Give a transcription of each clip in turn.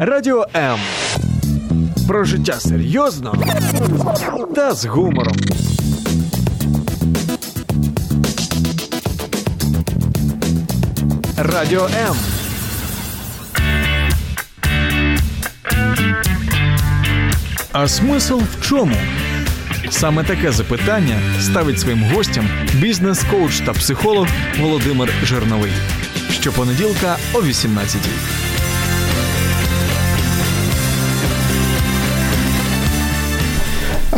Радіо М. Про життя серйозно та з гумором. Радіо М. А смисл в чому? Саме таке запитання ставить своїм гостям бізнес-коуч та психолог Володимир Жирновий. Щопонеділка о 18-й.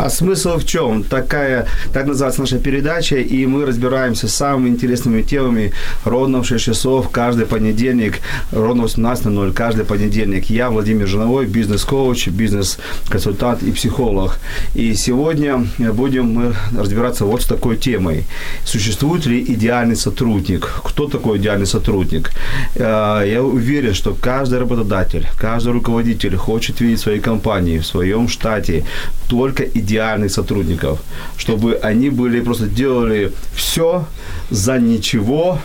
А смысл в чем? Такая, так называется наша передача, и мы разбираемся с самыми интересными темами ровно в 6 часов каждый понедельник, ровно в 18.00 каждый понедельник. Я Владимир Жиновой, бизнес-коуч, бизнес-консультант и психолог. И сегодня будем мы разбираться вот с такой темой. Существует ли идеальный сотрудник? Кто такой идеальный сотрудник? Э, я уверен, что каждый работодатель, каждый руководитель хочет видеть в своей компании, в своем штате только идеальных сотрудников, чтобы они были просто делали все за ничего,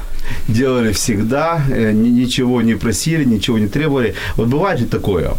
делали всегда, э, ничего не просили, ничего не требовали. Вот бывает ли такое?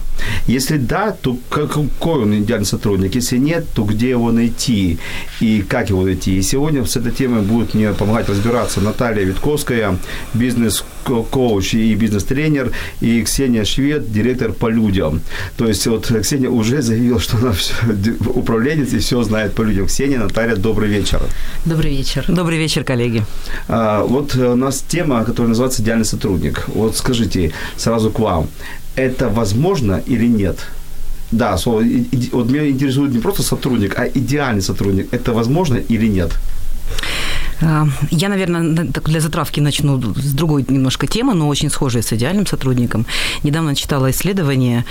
Если да, то какой он идеальный сотрудник? Если нет, то где его найти и как его найти? И сегодня с этой темой будет мне помогать разбираться Наталья Витковская, бизнес-коуч и бизнес-тренер, и Ксения Швед, директор по людям. То есть вот Ксения уже заявила, что она все, управленец и все знает по людям. Ксения, Наталья, добрый вечер. Добрый вечер. Добрый вечер, коллеги. А, вот у нас нас тема, которая называется «Идеальный сотрудник». Вот скажите сразу к вам, это возможно или нет? Да, слово, вот меня интересует не просто сотрудник, а идеальный сотрудник. Это возможно или нет? А, я, наверное, для затравки начну с другой немножко темы, но очень схожей с идеальным сотрудником. Недавно читала исследование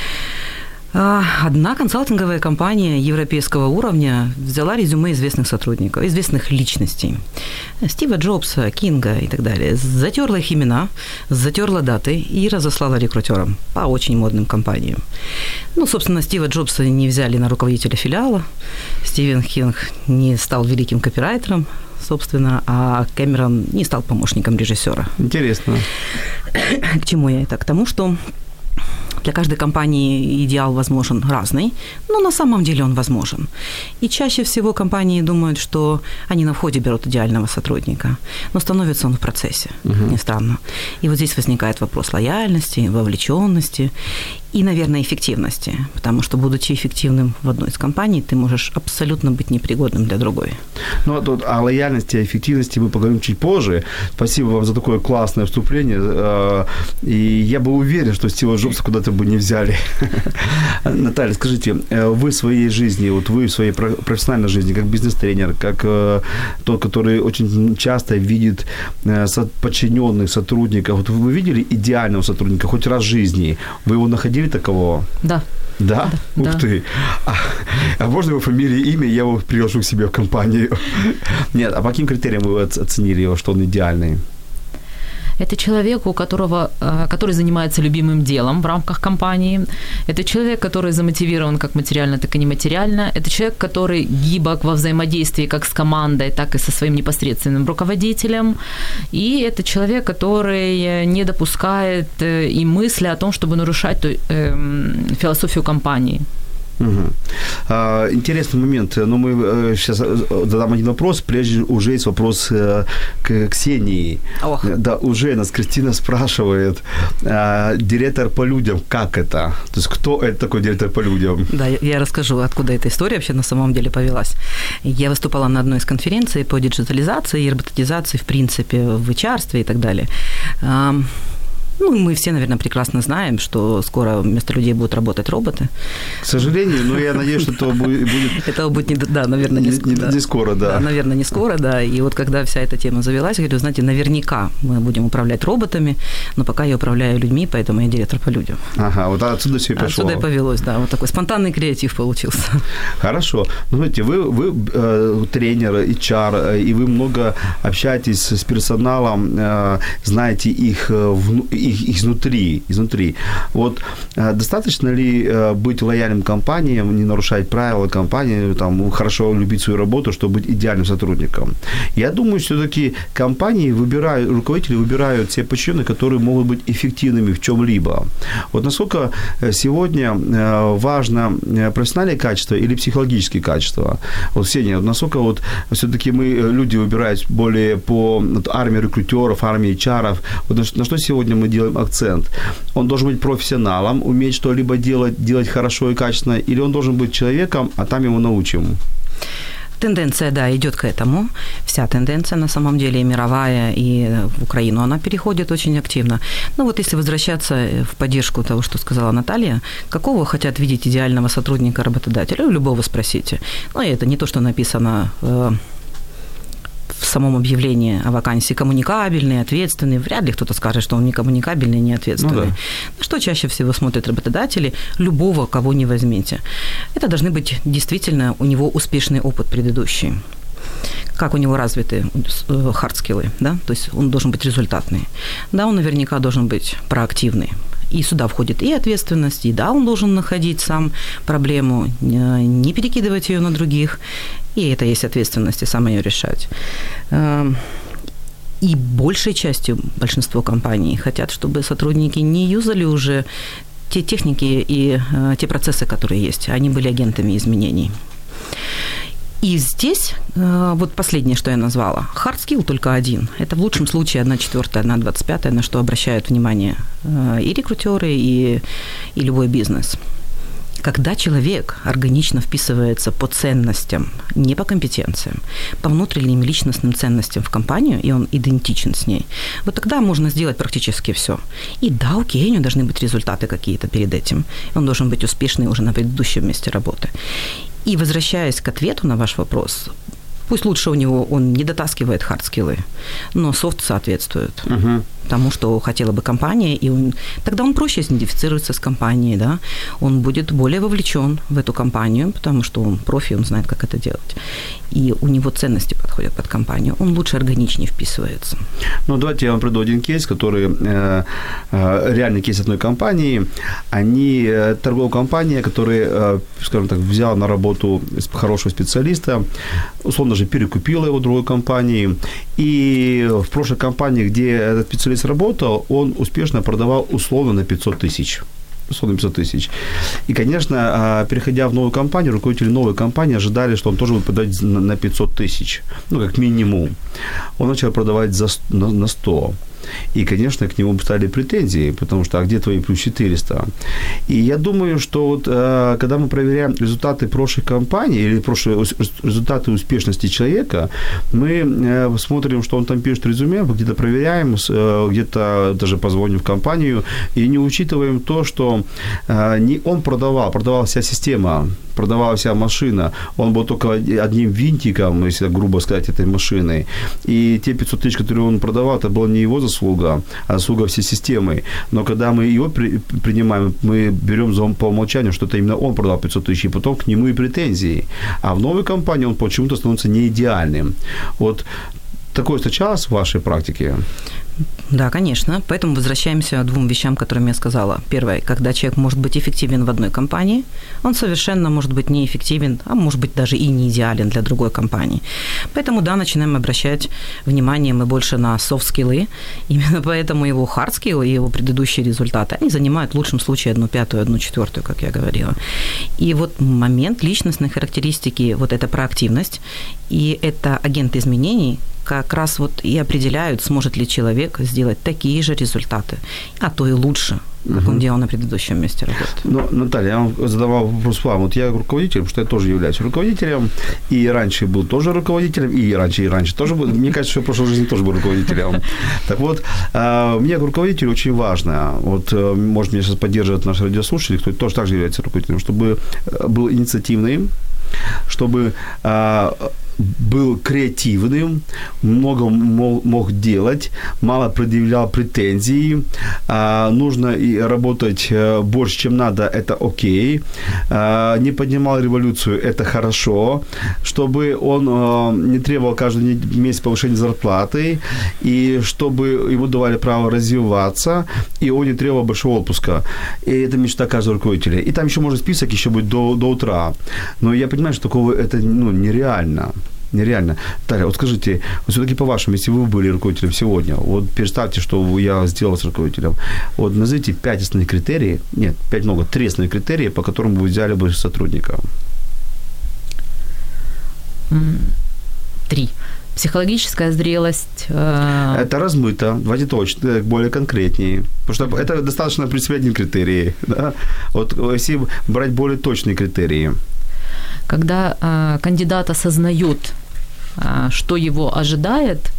Одна консалтинговая компания европейского уровня взяла резюме известных сотрудников, известных личностей. Стива Джобса, Кинга и так далее. Затерла их имена, затерла даты и разослала рекрутерам по очень модным компаниям. Ну, собственно, Стива Джобса не взяли на руководителя филиала. Стивен Кинг не стал великим копирайтером, собственно, а Кэмерон не стал помощником режиссера. Интересно. К чему я это? К тому, что для каждой компании идеал возможен разный, но на самом деле он возможен. И чаще всего компании думают, что они на входе берут идеального сотрудника, но становится он в процессе, угу. не странно. И вот здесь возникает вопрос лояльности, вовлеченности и, наверное, эффективности, потому что, будучи эффективным в одной из компаний, ты можешь абсолютно быть непригодным для другой. Ну, а тут о лояльности, о эффективности мы поговорим чуть позже. Спасибо вам за такое классное вступление. Э, и я был уверен, что Стива Джобса куда-то бы не взяли. Наталья, скажите, э, вы в своей жизни, вот вы в своей профессиональной жизни, как бизнес-тренер, как э, тот, который очень часто видит подчиненных сотрудников, вот вы видели идеального сотрудника хоть раз в жизни? Вы его находили такового? Да. Да? да Ух да. ты. А, а можно его фамилия, имя, я его приглашу к себе в компанию? Нет, а по каким критериям вы оценили его, что он идеальный? Это человек, у которого, э, который занимается любимым делом в рамках компании. Это человек, который замотивирован как материально, так и нематериально. Это человек, который гибок во взаимодействии как с командой, так и со своим непосредственным руководителем. И это человек, который не допускает э, и мысли о том, чтобы нарушать э, философию компании. Угу. А, интересный момент. Но ну, мы сейчас э, э, задам один вопрос. Прежде уже есть вопрос э, к Ксении. Ох. Да, уже нас Кристина спрашивает. А, директор по людям, как это? То есть кто это такой директор по людям? Да, я расскажу, откуда эта история вообще на самом деле повелась. Я выступала на одной из конференций по диджитализации и роботизации, в принципе, в HR и так далее. Ну, мы все, наверное, прекрасно знаем, что скоро вместо людей будут работать роботы. К сожалению, но я надеюсь, что это будет... Это будет, не, да, наверное, не, не, не, не скоро, да. да. Наверное, не скоро, да. И вот когда вся эта тема завелась, я говорю, знаете, наверняка мы будем управлять роботами, но пока я управляю людьми, поэтому я директор по людям. Ага, вот отсюда все и пошло. Отсюда и повелось, да. Вот такой спонтанный креатив получился. Хорошо. Ну, знаете, вы, вы э, тренер, HR, э, и вы много общаетесь с персоналом, э, знаете их, э, изнутри, изнутри. Вот э, достаточно ли э, быть лояльным компаниям, не нарушать правила компании, там, хорошо любить свою работу, чтобы быть идеальным сотрудником? Я думаю, все-таки компании выбирают, руководители выбирают те подчиненные, которые могут быть эффективными в чем-либо. Вот насколько сегодня важно профессиональные качества или психологические качества? Вот, Сеня, насколько вот все-таки мы, люди выбирают более по вот, армии рекрутеров, армии чаров. Вот на что сегодня мы делаем акцент? Он должен быть профессионалом, уметь что-либо делать, делать хорошо и качественно, или он должен быть человеком, а там его научим? Тенденция, да, идет к этому. Вся тенденция, на самом деле, и мировая, и в Украину, она переходит очень активно. Ну вот если возвращаться в поддержку того, что сказала Наталья, какого хотят видеть идеального сотрудника работодателя? Любого спросите. Ну, и это не то, что написано э, в самом объявлении о вакансии коммуникабельный, ответственный. Вряд ли кто-то скажет, что он не коммуникабельный, не ответственный. Ну, да. На что чаще всего смотрят работодатели любого, кого не возьмите? Это должны быть действительно у него успешный опыт предыдущий как у него развиты hard skills, э, да, то есть он должен быть результатный. Да, он наверняка должен быть проактивный, и сюда входит и ответственность, и да, он должен находить сам проблему, э, не перекидывать ее на других, и это есть ответственность, и сам ее решать. Эм, и большей частью большинство компаний хотят, чтобы сотрудники не use али уже те техники и э, те процессы, которые есть, они были агентами изменений. И здесь, э, вот последнее, что я назвала, hard skill только один. Это в лучшем случае 1 четвертая, 1 двадцать пятая, на что обращают внимание э, и рекрутеры, и, и любой бизнес. Когда человек органично вписывается по ценностям, не по компетенциям, по внутренним личностным ценностям в компанию, и он идентичен с ней, вот тогда можно сделать практически все. И да, окей, у него должны быть результаты какие-то перед этим. Он должен быть успешный уже на предыдущем месте работы. И возвращаясь к ответу на ваш вопрос, пусть лучше у него он не дотаскивает hard skills, но софт соответствует. Угу тому, что хотела бы компания, и он, тогда он проще идентифицируется с компанией, да, он будет более вовлечен в эту компанию, потому что он профи, он знает, как это делать. И у него ценности подходят под компанию, он лучше органичнее вписывается. Ну, давайте я вам приду один кейс, который э, э, реальный кейс одной компании. Они, э, торговая компания, которая, э, скажем так, взяла на работу хорошего специалиста, условно же перекупила его другой компании, и в прошлой компании, где этот специалист специалист работал, он успешно продавал условно на 500 тысяч условно 500 тысяч. И, конечно, а, переходя в новую компанию, руководители новой компании ожидали, что он тоже будет продавать на 500 тысяч, ну, как минимум. Он начал продавать за, на 100. И, конечно, к нему стали претензии, потому что, а где твои плюс 400? И я думаю, что вот, э, когда мы проверяем результаты прошлых компаний или прошлые результаты успешности человека, мы э, смотрим, что он там пишет резюме, где-то проверяем, э, где-то даже позвоним в компанию и не учитываем то, что не он продавал, продавала вся система, продавала вся машина, он был только одним винтиком, если грубо сказать, этой машины. И те 500 тысяч, которые он продавал, это было не его заслуга, а заслуга всей системы. Но когда мы его при, принимаем, мы берем за по умолчанию, что это именно он продал 500 тысяч, и потом к нему и претензии. А в новой компании он почему-то становится не идеальным. Вот такое случалось в вашей практике? Да, конечно. Поэтому возвращаемся к двум вещам, которыми я сказала. Первое, когда человек может быть эффективен в одной компании, он совершенно может быть неэффективен, а может быть даже и не идеален для другой компании. Поэтому, да, начинаем обращать внимание мы больше на софт-скиллы. Именно поэтому его skill и его предыдущие результаты, они занимают в лучшем случае одну пятую, одну четвертую, как я говорила. И вот момент личностной характеристики, вот эта проактивность, и это агент изменений, как раз вот и определяют, сможет ли человек сделать такие же результаты, а то и лучше, как угу. он делал на предыдущем месте работы. Ну, Наталья, я вам задавал вопрос вам. Вот я руководитель, потому что я тоже являюсь руководителем, и раньше был тоже руководителем, и раньше, и раньше тоже был. Мне кажется, что в прошлой жизни тоже был руководителем. Так вот, а, мне как руководителю очень важно, вот, э, может, меня сейчас поддерживает наш радиослушатель, кто тоже также является руководителем, чтобы э, был инициативный, чтобы а, был креативным, много мог делать, мало предъявлял претензии, а, нужно и работать э, больше, чем надо, это окей, а, не поднимал революцию, это хорошо, чтобы он э, не требовал каждый месяц повышения зарплаты, и чтобы ему давали право развиваться, и он не требовал большого отпуска. И это мечта каждого руководителя. И там еще может список еще быть до, до утра. Но я понимаю, что такого это ну, нереально нереально. Таля, вот скажите, вот все-таки по-вашему, если вы были руководителем сегодня, вот представьте, что я сделал с руководителем, вот назовите пять основных критерий, нет, пять много, три основных критерия, по которым вы взяли бы сотрудника. Три. Психологическая зрелость. Э... Это размыто, давайте точно, более конкретнее. Потому что это достаточно при себе один критерий. Да? Вот если брать более точные критерии. Когда э, кандидат осознает а, что его ожидает,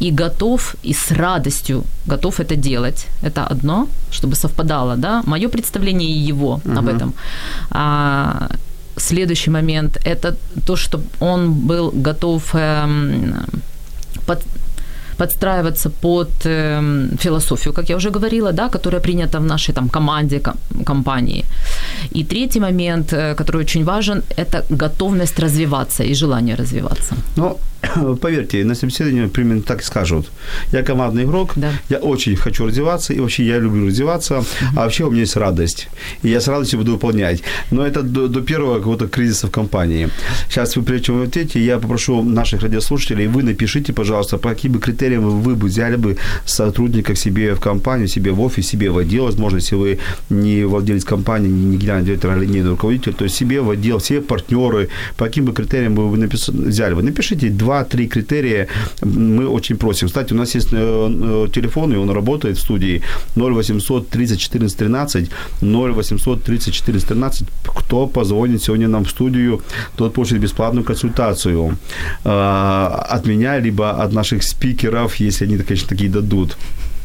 и готов, и с радостью готов это делать. Это одно, чтобы совпадало, да, мое представление и его uh-huh. об этом. А, следующий момент – это то, что он был готов эм, под, подстраиваться под э, философию, как я уже говорила, да, которая принята в нашей там, команде, ком- компании. И третий момент, э, который очень важен, это готовность развиваться и желание развиваться. Ну, поверьте, на собеседовании примерно так и скажут. Я командный игрок, да. я очень хочу развиваться, и вообще я люблю развиваться, uh-huh. а вообще у меня есть радость. И я с радостью буду выполнять. Но это до, до первого какого-то кризиса в компании. Сейчас вы, прежде чем вы ответите, я попрошу наших радиослушателей, вы напишите, пожалуйста, по каким бы критериям вы бы взяли бы сотрудника к себе в компанию, себе в офис, себе в отдел, возможно, если вы не владелец компании, не генеральный директор, а линейный руководитель, то себе в отдел, все партнеры, по каким бы критериям бы вы написали, взяли. Вы напишите два два-три критерия мы очень просим. Кстати, у нас есть э, э, телефон, и он работает в студии 0800 30 14 13, 0800 30 14 13. Кто позвонит сегодня нам в студию, тот получит бесплатную консультацию э, от меня, либо от наших спикеров, если они, конечно, такие дадут.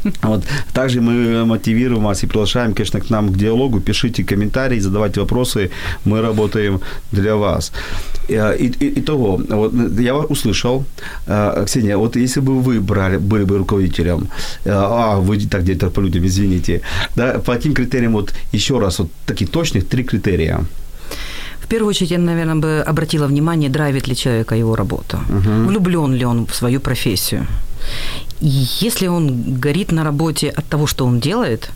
Вот. Также мы мотивируем вас и приглашаем, конечно, к нам к диалогу. Пишите комментарии, задавайте вопросы. Мы работаем для вас. Э, и, и, итого, вот, я услышал, э, Ксения, вот если бы вы брали, были бы руководителем, э, а вы так директор по людям, извините, да, по каким критериям, вот еще раз, вот такие точных три критерия. В первую очередь, я, наверное, бы обратила внимание, драйвит ли человека его работа, угу. влюблен ли он в свою профессию. Если он горит на работе от того, что он делает,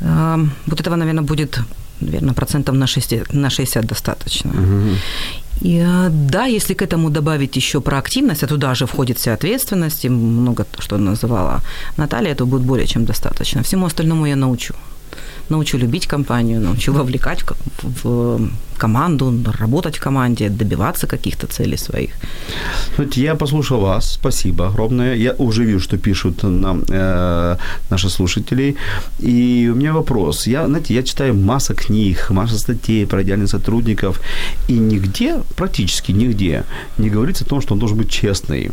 э, вот этого, наверное, будет, наверное, процентов на 60, на 60 достаточно. Угу. И, э, да, если к этому добавить еще проактивность, а туда же входит вся ответственность, и много что называла Наталья, это будет более чем достаточно. Всему остальному я научу научу любить компанию, научу вовлекать в, команду, работать в команде, добиваться каких-то целей своих. Я послушал вас, спасибо огромное. Я уже вижу, что пишут нам э, наши слушатели. И у меня вопрос. Я, знаете, я читаю масса книг, масса статей про идеальных сотрудников, и нигде, практически нигде, не говорится о том, что он должен быть честный.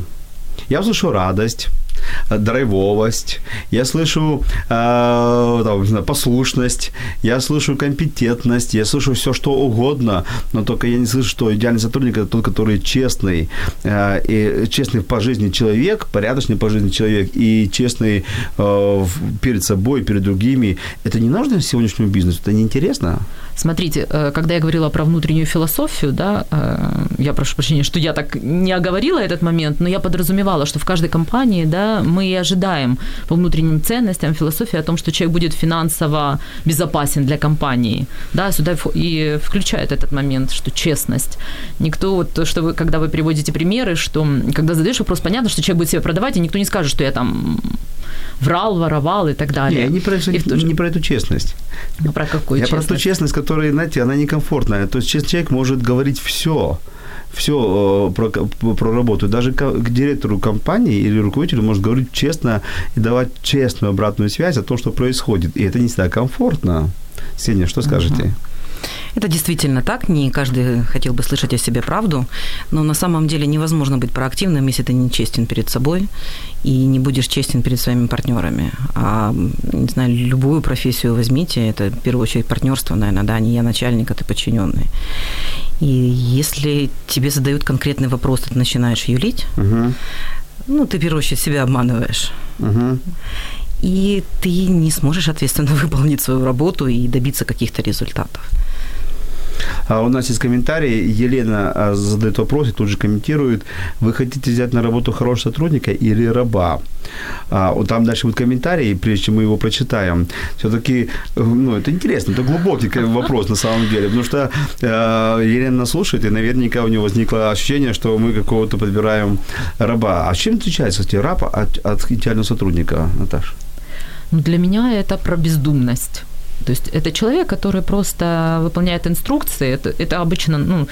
Я услышу радость, драйвовость, я слышу э, там, послушность, я слышу компетентность, я слышу все, что угодно, но только я не слышу, что идеальный сотрудник – это тот, который честный, э, и честный по жизни человек, порядочный по жизни человек и честный э, перед собой, перед другими. Это не нужно сегодняшнему бизнесу? Это неинтересно? Смотрите, э, когда я говорила про внутреннюю философию, да, э, я прошу прощения, что я так не оговорила этот момент, но я подразумевала, что в каждой компании, да, мы и ожидаем по внутренним ценностям философии о том, что человек будет финансово безопасен для компании, да, сюда и включает этот момент, что честность. Никто, вот, что вы, когда вы приводите примеры, что когда задаешь вопрос, понятно, что человек будет себя продавать, и никто не скажет, что я там врал, воровал и так далее. Не, не про, и не, не про эту честность. А про какую Я честность? про ту честность, которая, знаете, она некомфортная. То есть человек может говорить все, все э, про, про работу. Даже к, к директору компании или руководителю может говорить честно и давать честную обратную связь о том, что происходит. И это не всегда комфортно. Сеня, что скажете? Uh-huh. Это действительно так. Не каждый хотел бы слышать о себе правду. Но на самом деле невозможно быть проактивным, если ты не честен перед собой и не будешь честен перед своими партнерами. А, не знаю, любую профессию возьмите, это в первую очередь партнерство, наверное, да, не я начальник, а ты подчиненный. И если тебе задают конкретный вопрос, ты начинаешь юлить, угу. ну, ты, в первую очередь, себя обманываешь. Угу. И ты не сможешь ответственно выполнить свою работу и добиться каких-то результатов. А у нас есть комментарий. Елена а, задает вопрос и тут же комментирует. Вы хотите взять на работу хорошего сотрудника или раба? А, вот там дальше будет комментарий, прежде чем мы его прочитаем. Все-таки, ну, это интересно, это глубокий вопрос на самом деле, потому что э, Елена слушает, и наверняка у нее возникло ощущение, что мы какого-то подбираем раба. А чем отличается, кстати, раб от, от идеального сотрудника, Наташа? Ну, для меня это про бездумность. То есть это человек, который просто выполняет инструкции. Это, это обычно, ну,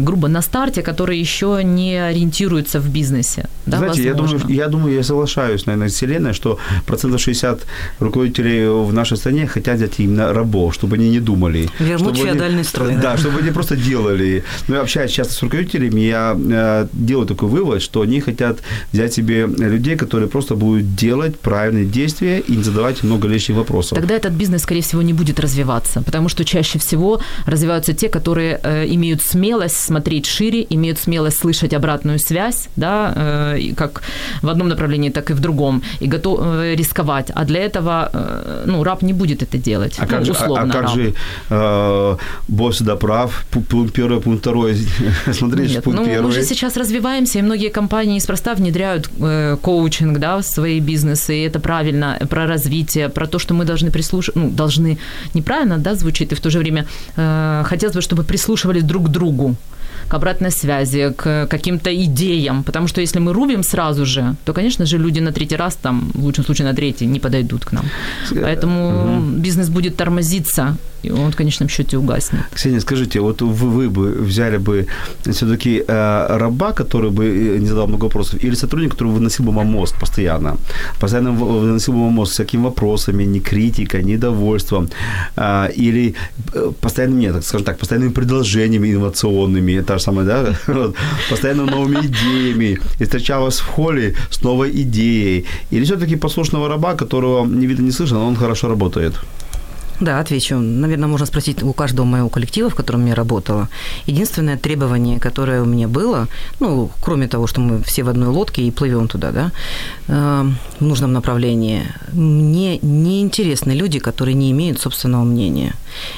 грубо на старте, который еще не ориентируется в бизнесе. Да, Знаете, я думаю, я думаю, я соглашаюсь, наверное, с Вселенной, что процентов 60 руководителей в нашей стране хотят взять именно рабов, чтобы они не думали. Вернуть феодальный строй. Да, чтобы они просто делали. Ну, я общаюсь часто с руководителями, я э, делаю такой вывод, что они хотят взять себе людей, которые просто будут делать правильные действия и не задавать много лишних вопросов. Тогда этот бизнес, скорее всего, не будет развиваться, потому что чаще всего развиваются те, которые э, имеют смелость смелость смотреть шире, имеют смелость слышать обратную связь, да, э, как в одном направлении, так и в другом, и готов э, рисковать. А для этого, э, ну, раб не будет это делать. А ну, как, же, а, а как же э, босс да прав, пункт первый, пункт второй, смотреть Нет, пункт ну, первый. Мы же сейчас развиваемся, и многие компании неспроста внедряют э, коучинг, да, в свои бизнесы, и это правильно, про развитие, про то, что мы должны прислушиваться, ну, должны неправильно, да, звучит, и в то же время э, хотелось бы, чтобы прислушивались друг к другу, к обратной связи, к каким-то идеям. Потому что если мы рубим сразу же, то, конечно же, люди на третий раз, там, в лучшем случае на третий, не подойдут к нам. Поэтому угу. бизнес будет тормозиться, он в конечном счете угаснет. Ксения, скажите, вот вы, вы бы взяли бы все-таки э, раба, который бы э, не задал много вопросов, или сотрудник, который выносил бы вам мозг постоянно, постоянно выносил бы вам мозг всякими вопросами, не критика, недовольством, э, или э, постоянно, нет, скажем так, постоянными предложениями инновационными, та же самая, да, постоянно новыми идеями, и встречалась в холле с новой идеей, или все-таки послушного раба, которого не видно, не слышно, но он хорошо работает? Да, отвечу. Наверное, можно спросить у каждого моего коллектива, в котором я работала. Единственное требование, которое у меня было, ну, кроме того, что мы все в одной лодке и плывем туда, да, э, в нужном направлении, мне не интересны люди, которые не имеют собственного мнения.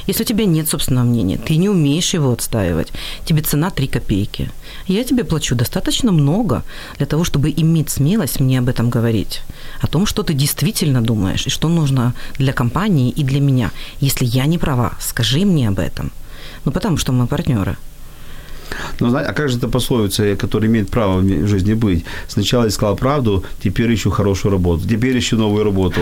Если у тебя нет собственного мнения, ты не умеешь его отстаивать, тебе цена 3 копейки. Я тебе плачу достаточно много для того, чтобы иметь смелость мне об этом говорить, о том, что ты действительно думаешь и что нужно для компании и для меня. Если я не права, скажи мне об этом. Ну, потому что мы партнеры. Ну, а как же это пословица, которая имеет право в жизни быть? Сначала искал правду, теперь ищу хорошую работу, теперь ищу новую работу.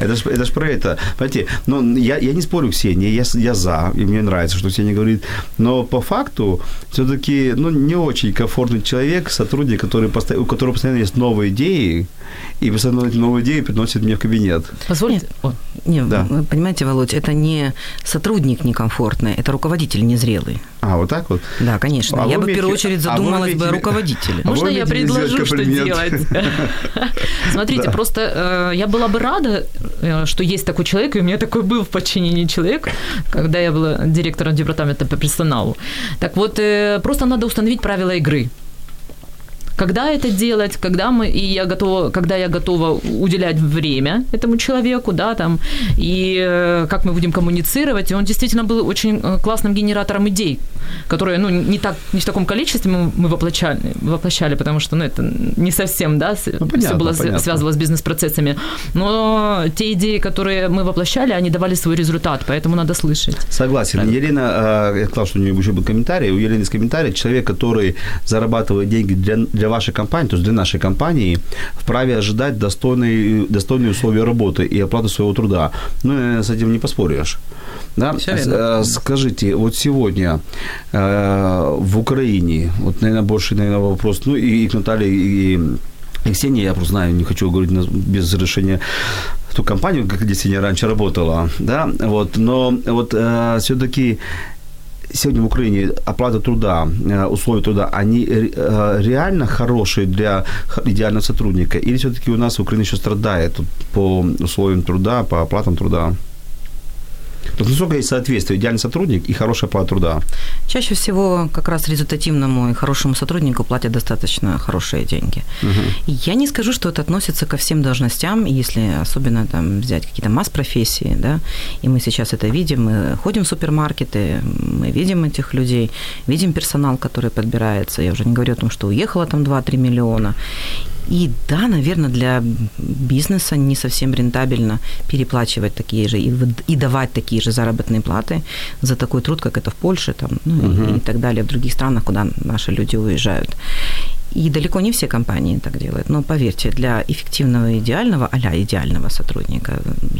Это ж, это ж про это. Понимаете, ну, я, я не спорю Ксении, я, я за, и мне нравится, что Ксения говорит, но по факту все-таки ну, не очень комфортный человек, сотрудник, который, у которого постоянно есть новые идеи, и постоянно новые идеи приносит мне в кабинет. Позвольте. Нет, нет да. понимаете, Володь, это не сотрудник некомфортный, это руководитель незрелый. А, вот так вот? Да, конечно. А я бы в первую очередь а задумалась а бы о руководителе. А Можно я предложу, что делать? Смотрите, просто э, я была бы рада, э, что есть такой человек, и у меня такой был в подчинении человек, когда я была директором департамента по персоналу. Так вот, э, просто надо установить правила игры когда это делать, когда мы, и я готова, когда я готова уделять время этому человеку, да, там, и э, как мы будем коммуницировать. И он действительно был очень э, классным генератором идей, которые, ну, не, так, не в таком количестве мы, мы воплощали, воплощали, потому что, ну, это не совсем, да, ну, понятно, все было понятно. связано с бизнес-процессами. Но те идеи, которые мы воплощали, они давали свой результат, поэтому надо слышать. Согласен. Правильно. Елена, э, я сказал, что у нее еще был комментарий. У Елены есть комментарий. Человек, который зарабатывает деньги для, для для вашей компании, то есть для нашей компании, вправе ожидать достойные, достойные условия работы и оплату своего труда. Ну, с этим не поспоришь. Да? Э, скажите, вот сегодня э, в Украине, вот, наверное, больше, наверное, вопрос, ну, и, и к Наталье, и, и Ксении, я просто знаю, не хочу говорить без разрешения ту компанию, как Ксения раньше работала, да, вот, но вот э, все-таки сегодня в Украине оплата труда, э, условия труда, они э, реально хорошие для идеального сотрудника? Или все-таки у нас в Украине еще страдает по условиям труда, по оплатам труда? Есть соответствие идеальный сотрудник и хорошая плата труда? Чаще всего как раз результативному и хорошему сотруднику платят достаточно хорошие деньги. Угу. Я не скажу, что это относится ко всем должностям, если особенно там взять какие-то масс-профессии, да, и мы сейчас это видим, мы ходим в супермаркеты, мы видим этих людей, видим персонал, который подбирается. Я уже не говорю о том, что уехало там 2-3 миллиона. И да, наверное, для бизнеса не совсем рентабельно переплачивать такие же и, и давать такие же заработные платы за такой труд, как это в Польше там, ну, угу. и, и так далее, в других странах, куда наши люди уезжают. И далеко не все компании так делают. Но поверьте, для эффективного идеального, а идеального сотрудника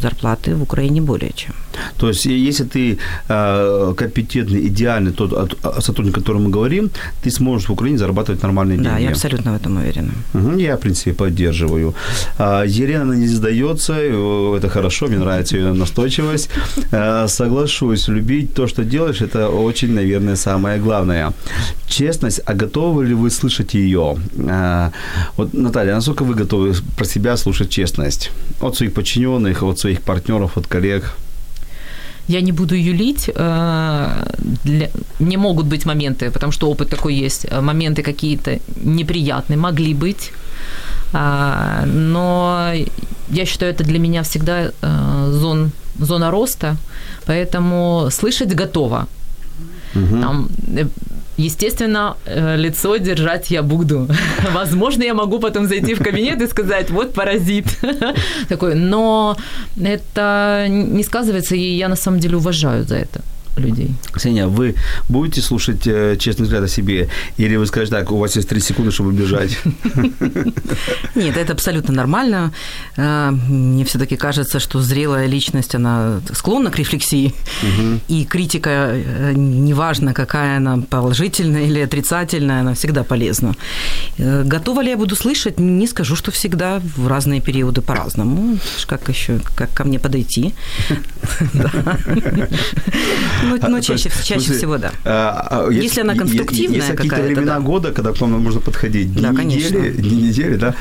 зарплаты в Украине более чем. То есть, если ты э, компетентный, идеальный тот сотрудник, о котором мы говорим, ты сможешь в Украине зарабатывать нормальные деньги. Да, я абсолютно в этом уверена. Угу, я, в принципе, поддерживаю. А, Елена не сдается, это хорошо, мне нравится ее настойчивость. А, соглашусь, любить то, что делаешь, это очень, наверное, самое главное. Честность, а готовы ли вы слышать ее? Ее. А, вот, Наталья, насколько вы готовы про себя слушать честность? От своих подчиненных, от своих партнеров, от коллег? Я не буду юлить. Э, для... Не могут быть моменты, потому что опыт такой есть, э, моменты какие-то неприятные, могли быть. А, но я считаю, это для меня всегда э, зон, зона роста, поэтому слышать готово. Угу. Там, Естественно, э, лицо держать я буду. Возможно, я могу потом зайти в кабинет и сказать, вот паразит. Такой, но это не сказывается, и я на самом деле уважаю за это людей. Ксения, вы будете слушать э, честный взгляд о себе? Или вы скажете так, у вас есть 3 секунды, чтобы бежать? Нет, это абсолютно нормально. Э, мне все-таки кажется, что зрелая личность, она склонна к рефлексии. И критика, э, неважно, какая она, положительная или отрицательная, она всегда полезна. Готова ли я буду слышать? Не скажу, что всегда в разные периоды по-разному. Как еще, как ко мне подойти? Ну, ну чаще, есть, чаще всего, да. А, а, есть, Если она конструктивная есть, есть какие-то времена да. года, когда к вам можно подходить. Да, конечно. Недели, не недели, да?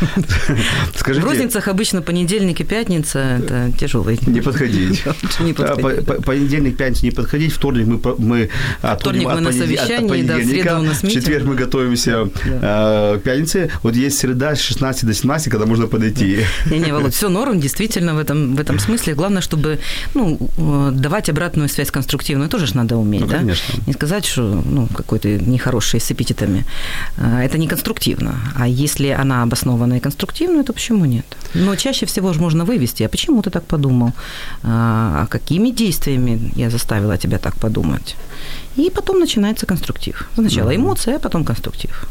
Скажите, в розницах обычно понедельник и пятница – это тяжелые. Не подходить. не подходить. Понедельник, пятница не подходить, вторник мы, мы Вторник мы на совещании, да, в среду у нас В четверг мы готовимся к пятнице. Вот есть среда с 16 до 17, когда можно подойти. Не-не, Володь, все норм, действительно, в этом, в этом смысле. Главное, чтобы ну, э, давать обратную связь конструктивную тоже ж надо уметь, ну, да? Конечно. Не сказать, что ну, какой-то нехороший с эпитетами. А, это не конструктивно. А если она обоснована и конструктивная, то почему нет? Но чаще всего же можно вывести, а почему ты так подумал? А, а какими действиями я заставила тебя так подумать? И потом начинается конструктив. Сначала эмоция, а потом конструктив.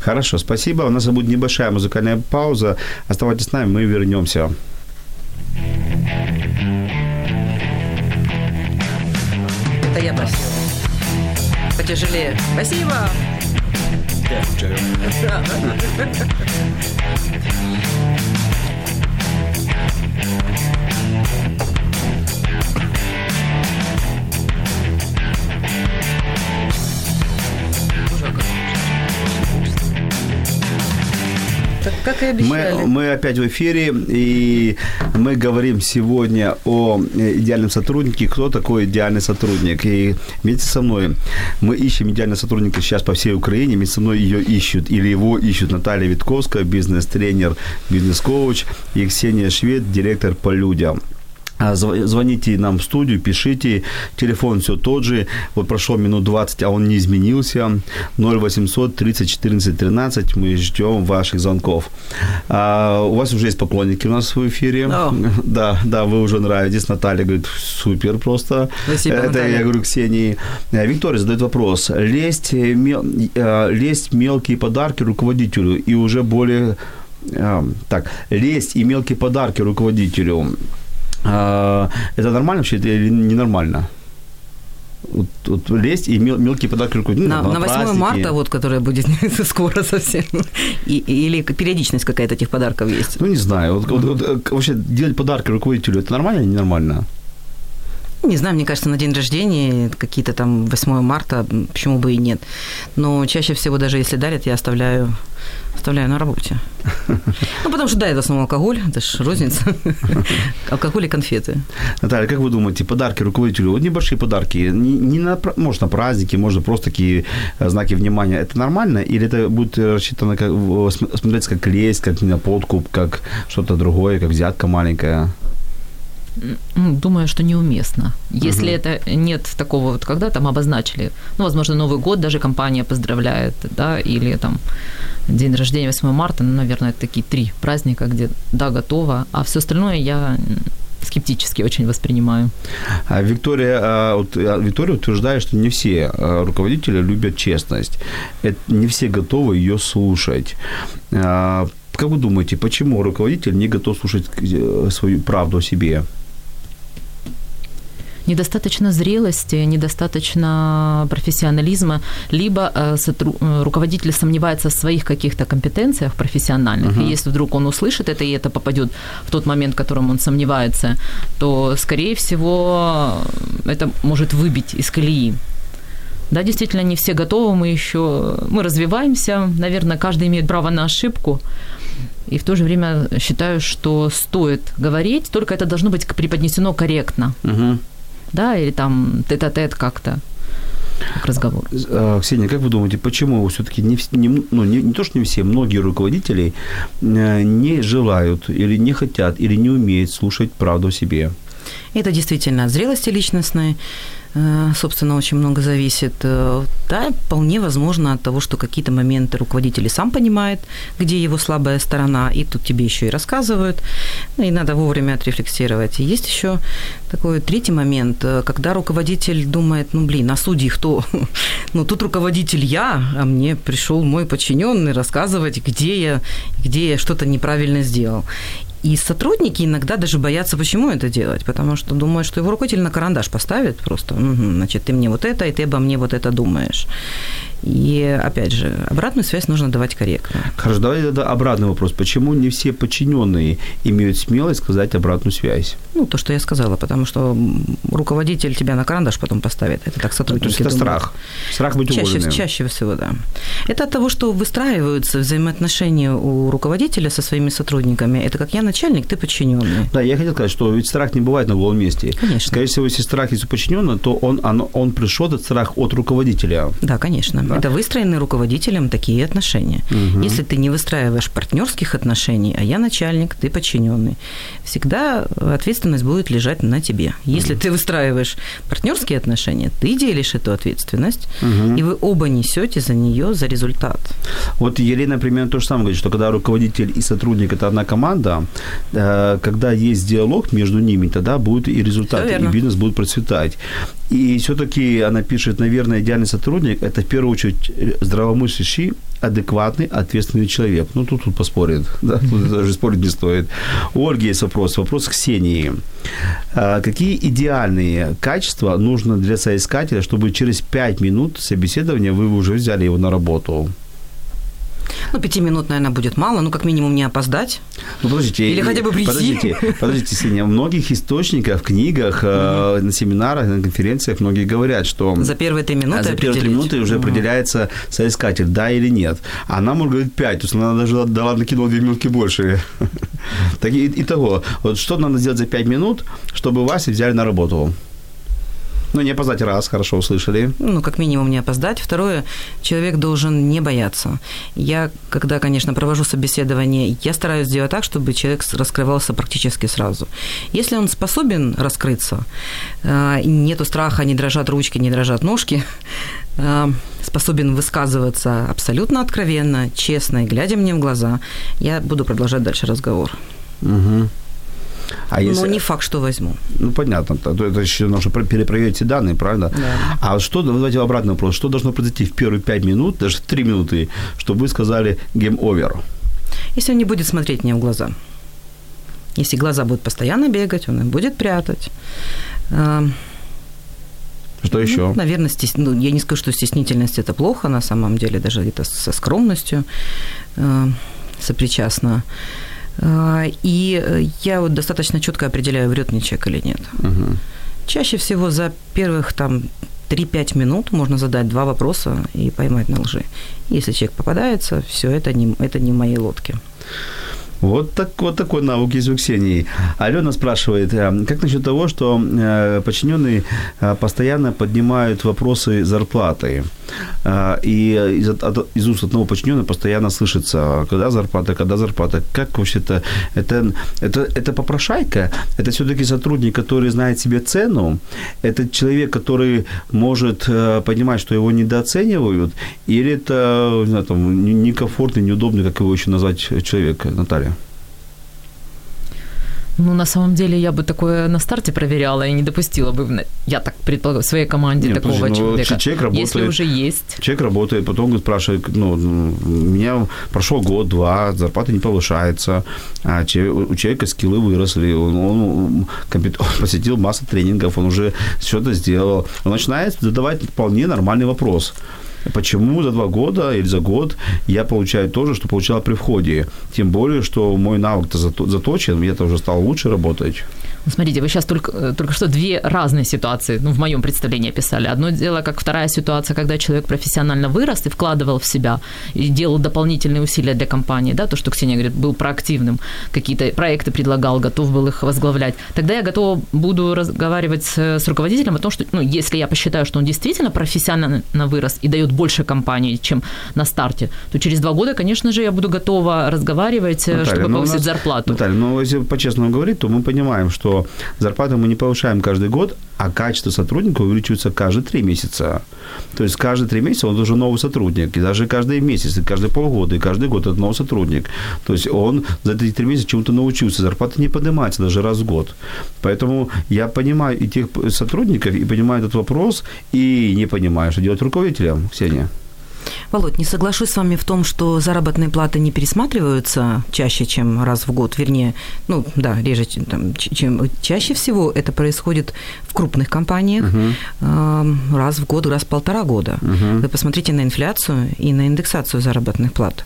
Хорошо, спасибо. У нас будет небольшая музыкальная пауза. Оставайтесь с нами, мы вернемся. Потяжелее. Спасибо. Yeah, как и обещали. Мы, мы опять в эфире, и мы говорим сегодня о идеальном сотруднике. Кто такой идеальный сотрудник? И вместе со мной мы ищем идеального сотрудника сейчас по всей Украине. Вместе со мной ее ищут, или его ищут Наталья Витковская, бизнес-тренер, бизнес-коуч, и Ксения Швед, директор по людям. А, звоните нам в студию, пишите. Телефон все тот же. Вот прошел минут 20, а он не изменился. 0800 30 14 13. Мы ждем ваших звонков. А, у вас уже есть поклонники у нас в эфире. Oh. Да, да, вы уже нравитесь. Наталья говорит, супер просто. Спасибо, Это Наталья. я говорю Ксении. А, Виктория задает вопрос. Лезть, мел, лезть мелкие подарки руководителю и уже более... Так, лезть и мелкие подарки руководителю это нормально вообще или ненормально? Вот, вот лезть и мел, мелкие подарки руководителю. На, на, на 8 праздники. марта, вот, которая будет скоро совсем. И, или периодичность какая-то этих подарков есть? Ну, не знаю. Вот, вот, вот, вообще делать подарки руководителю, это нормально или ненормально? Не знаю, мне кажется, на день рождения, какие-то там 8 марта, почему бы и нет. Но чаще всего, даже если дарят, я оставляю, оставляю на работе. Ну, потому что, да, это в основном алкоголь, это же розница. Алкоголь и конфеты. Наталья, как вы думаете, подарки руководителю, вот небольшие подарки, не, на, может, на праздники, может, просто такие э, знаки внимания, это нормально? Или это будет рассчитано, как, смотреться как лесть, как на подкуп, как что-то другое, как взятка маленькая? Ну, думаю, что неуместно. Если угу. это нет такого вот, когда там обозначили, ну, возможно, Новый год даже компания поздравляет, да, или там день рождения 8 марта, ну, наверное, это такие три праздника, где да, готово, а все остальное я скептически очень воспринимаю. А Виктория, а, вот, а, Виктория утверждает, что не все руководители любят честность. Это не все готовы ее слушать. Как вы думаете, почему руководитель не готов слушать э, свою правду о себе? Недостаточно зрелости, недостаточно профессионализма, либо э, э, руководитель сомневается в своих каких-то компетенциях профессиональных, uh-huh. и если вдруг он услышит это, и это попадет в тот момент, в котором он сомневается, то, скорее всего, это может выбить из колеи. Да, действительно, не все готовы, мы еще, мы развиваемся, наверное, каждый имеет право на ошибку, и в то же время считаю, что стоит говорить, только это должно быть преподнесено корректно. Угу да, или там тет-а-тет как-то к разговору. А, Ксения, как вы думаете, почему все-таки не, не, ну, не, не то, что не все, многие руководители э, не желают или не хотят или не умеют слушать правду о себе? Это действительно от зрелости личностной, собственно, очень много зависит. Э, да, вполне возможно от того, что какие-то моменты руководитель сам понимает, где его слабая сторона, и тут тебе еще и рассказывают, ну, и надо вовремя отрефлексировать. И есть еще такой третий момент, э, когда руководитель думает, ну, блин, а судьи кто? ну, тут руководитель я, а мне пришел мой подчиненный рассказывать, где я, где я что-то неправильно сделал. И сотрудники иногда даже боятся, почему это делать, потому что думают, что его руководитель на карандаш поставит просто, угу, значит, ты мне вот это, и ты обо мне вот это думаешь. И, опять же, обратную связь нужно давать корректно. Хорошо, давай тогда обратный вопрос. Почему не все подчиненные имеют смелость сказать обратную связь? Ну, то, что я сказала, потому что руководитель тебя на карандаш потом поставит. Это так сотрудники То есть это думают. страх? Страх быть чаще, уволенным? Чаще всего, да. Это от того, что выстраиваются взаимоотношения у руководителя со своими сотрудниками. Это как я начальник, ты подчиненный. Да, я хотел сказать, что ведь страх не бывает на голом месте. Конечно. Скорее всего, если страх есть у подчиненного, то он, он, он пришел, этот страх, от руководителя. Да, конечно. Да? Это выстроены руководителем такие отношения. Угу. Если ты не выстраиваешь партнерских отношений, а я начальник, ты подчиненный, всегда ответственность будет лежать на тебе. Если угу. ты выстраиваешь партнерские отношения, ты делишь эту ответственность, угу. и вы оба несете за нее за результат. Вот Елена, например, то же самое говорит, что когда руководитель и сотрудник это одна команда, э, когда есть диалог между ними, тогда будет и результат, и бизнес будет процветать. И все-таки она пишет, наверное, идеальный сотрудник – это в первую очередь здравомыслящий, адекватный, ответственный человек. Ну, тут, тут поспорит, да, тут даже спорить не стоит. У Ольги есть вопрос, вопрос Ксении. А, какие идеальные качества нужно для соискателя, чтобы через 5 минут собеседования вы уже взяли его на работу? Ну, пяти минут, наверное, будет мало, ну, как минимум не опоздать. Ну, подождите. Или хотя бы прийти. Подождите, подождите, Сеня, в многих источниках, в книгах, mm на семинарах, на конференциях многие говорят, что... За первые три минуты а За первые три минуты уже mm определяется соискатель, да или нет. А она может говорить пять, то есть она даже дала, накинула две минутки больше. Так и, итого, вот что надо сделать за пять минут, чтобы вас взяли на работу? Ну, не опоздать раз, хорошо услышали. Ну, как минимум не опоздать. Второе, человек должен не бояться. Я, когда, конечно, провожу собеседование, я стараюсь сделать так, чтобы человек раскрывался практически сразу. Если он способен раскрыться, э, нету страха, не дрожат ручки, не дрожат ножки, э, способен высказываться абсолютно откровенно, честно и глядя мне в глаза, я буду продолжать дальше разговор. Угу. А если... Но не факт, что возьму. Ну, понятно. То, это еще нужно перепроверить эти данные, правильно? Да. А что, давайте обратный вопрос. Что должно произойти в первые пять минут, даже в три минуты, чтобы вы сказали game over? Если он не будет смотреть мне в глаза. Если глаза будут постоянно бегать, он их будет прятать. Что еще? Ну, наверное, стес... ну, я не скажу, что стеснительность это плохо, на самом деле, даже это со скромностью э, сопричастно. А, и э, я вот достаточно четко определяю, врет мне человек или нет. Угу. Чаще всего за первых там 3-5 минут можно задать два вопроса и поймать на лжи. Если человек попадается, все это не, это не мои лодки. Вот, так, вот такой навык есть у Ксении. Алена спрашивает, э, как насчет того, что э, подчиненные э, постоянно поднимают вопросы зарплаты? И из, из уст одного подчиненного постоянно слышится, когда зарплата, когда зарплата. Как вообще-то? Это, это, это попрошайка? Это все-таки сотрудник, который знает себе цену? Это человек, который может понимать, что его недооценивают? Или это не знаю, там, некомфортный, неудобный, как его еще назвать, человек, Наталья? Ну, на самом деле, я бы такое на старте проверяла и не допустила бы, я так предполагаю, в своей команде Нет, такого подожди, ну, человека. Человек работает, если уже есть. Человек работает, потом спрашивает, ну, у меня прошел год-два, зарплата не повышается, а у человека скиллы выросли, он, он, он посетил массу тренингов, он уже что-то сделал. Он начинает задавать вполне нормальный вопрос почему за два года или за год я получаю то же, что получала при входе. Тем более, что мой навык-то заточен, я-то уже стал лучше работать. Смотрите, вы сейчас только, э, только что две разные ситуации, ну, в моем представлении описали. Одно дело, как вторая ситуация, когда человек профессионально вырос и вкладывал в себя, и делал дополнительные усилия для компании, да, то, что Ксения говорит, был проактивным, какие-то проекты предлагал, готов был их возглавлять. Тогда я готова буду разговаривать с, с руководителем о том, что, ну, если я посчитаю, что он действительно профессионально вырос и дает больше компании, чем на старте, то через два года, конечно же, я буду готова разговаривать, э, Наталья, чтобы ну, повысить нас, зарплату. Наталья, ну, если по-честному говорить, то мы понимаем, что что зарплату мы не повышаем каждый год, а качество сотрудника увеличивается каждые три месяца. То есть каждые три месяца он уже новый сотрудник. И даже каждый месяц, и каждые полгода, и каждый год это новый сотрудник. То есть он за эти три месяца чему-то научился. Зарплата не поднимается даже раз в год. Поэтому я понимаю и тех сотрудников, и понимаю этот вопрос, и не понимаю, что делать руководителям, Ксения. Володь, не соглашусь с вами в том, что заработные платы не пересматриваются чаще, чем раз в год. Вернее, ну да, реже, там, чем чаще всего это происходит в крупных компаниях э, раз в год, раз в полтора года. Uh-huh. Вы посмотрите на инфляцию и на индексацию заработных плат.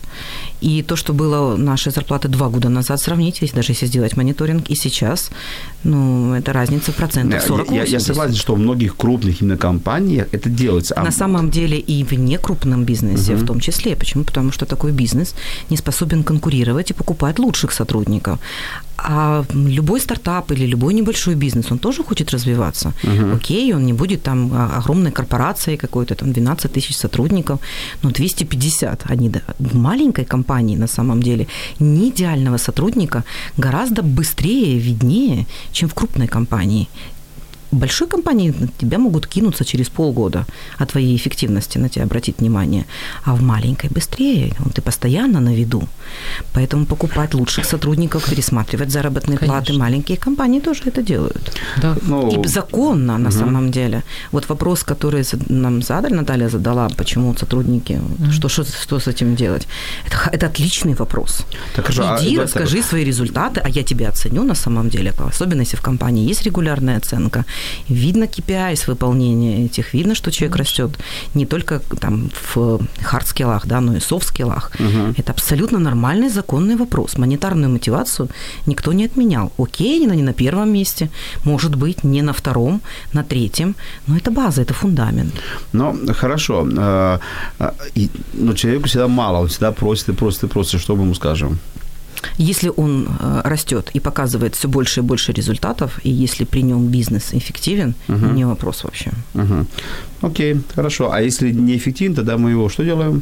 И то, что было нашей зарплаты два года назад, сравните, даже если сделать мониторинг, и сейчас, ну, это разница в процентах 40 я, я согласен, что в многих крупных именно компаниях это делается. А... На самом деле и в некрупном бизнесе uh-huh. в том числе. Почему? Потому что такой бизнес не способен конкурировать и покупать лучших сотрудников. А любой стартап или любой небольшой бизнес, он тоже хочет развиваться. Uh-huh. Окей, он не будет там а, огромной корпорацией какой-то, там 12 тысяч сотрудников, но 250. Они в маленькой компании на самом деле не идеального сотрудника гораздо быстрее, виднее, чем в крупной компании большой компании на тебя могут кинуться через полгода от твоей эффективности, на тебя обратить внимание. А в маленькой быстрее, ты постоянно на виду. Поэтому покупать лучших сотрудников, пересматривать заработные Конечно. платы. Маленькие компании тоже это делают. Да. Ну, И законно на угу. самом деле. Вот вопрос, который нам задали, Наталья задала, почему сотрудники, угу. что, что, что с этим делать? Это, это отличный вопрос. Так, Иди, а, расскажи это... свои результаты, а я тебя оценю на самом деле. Особенно если в компании есть регулярная оценка, Видно KPI с выполнения этих, видно, что человек растет не только там в хард-скиллах, да, но и софт-скиллах. Угу. Это абсолютно нормальный законный вопрос. Монетарную мотивацию никто не отменял. Окей, она не на первом месте, может быть, не на втором, на третьем, но это база, это фундамент. Ну, хорошо. А, а, но человеку всегда мало, он всегда просит и просит и просит, что мы ему скажем? Если он э, растет и показывает все больше и больше результатов, и если при нем бизнес эффективен, угу. не вопрос вообще. Угу. Окей, хорошо. А если не эффективен, тогда мы его что делаем?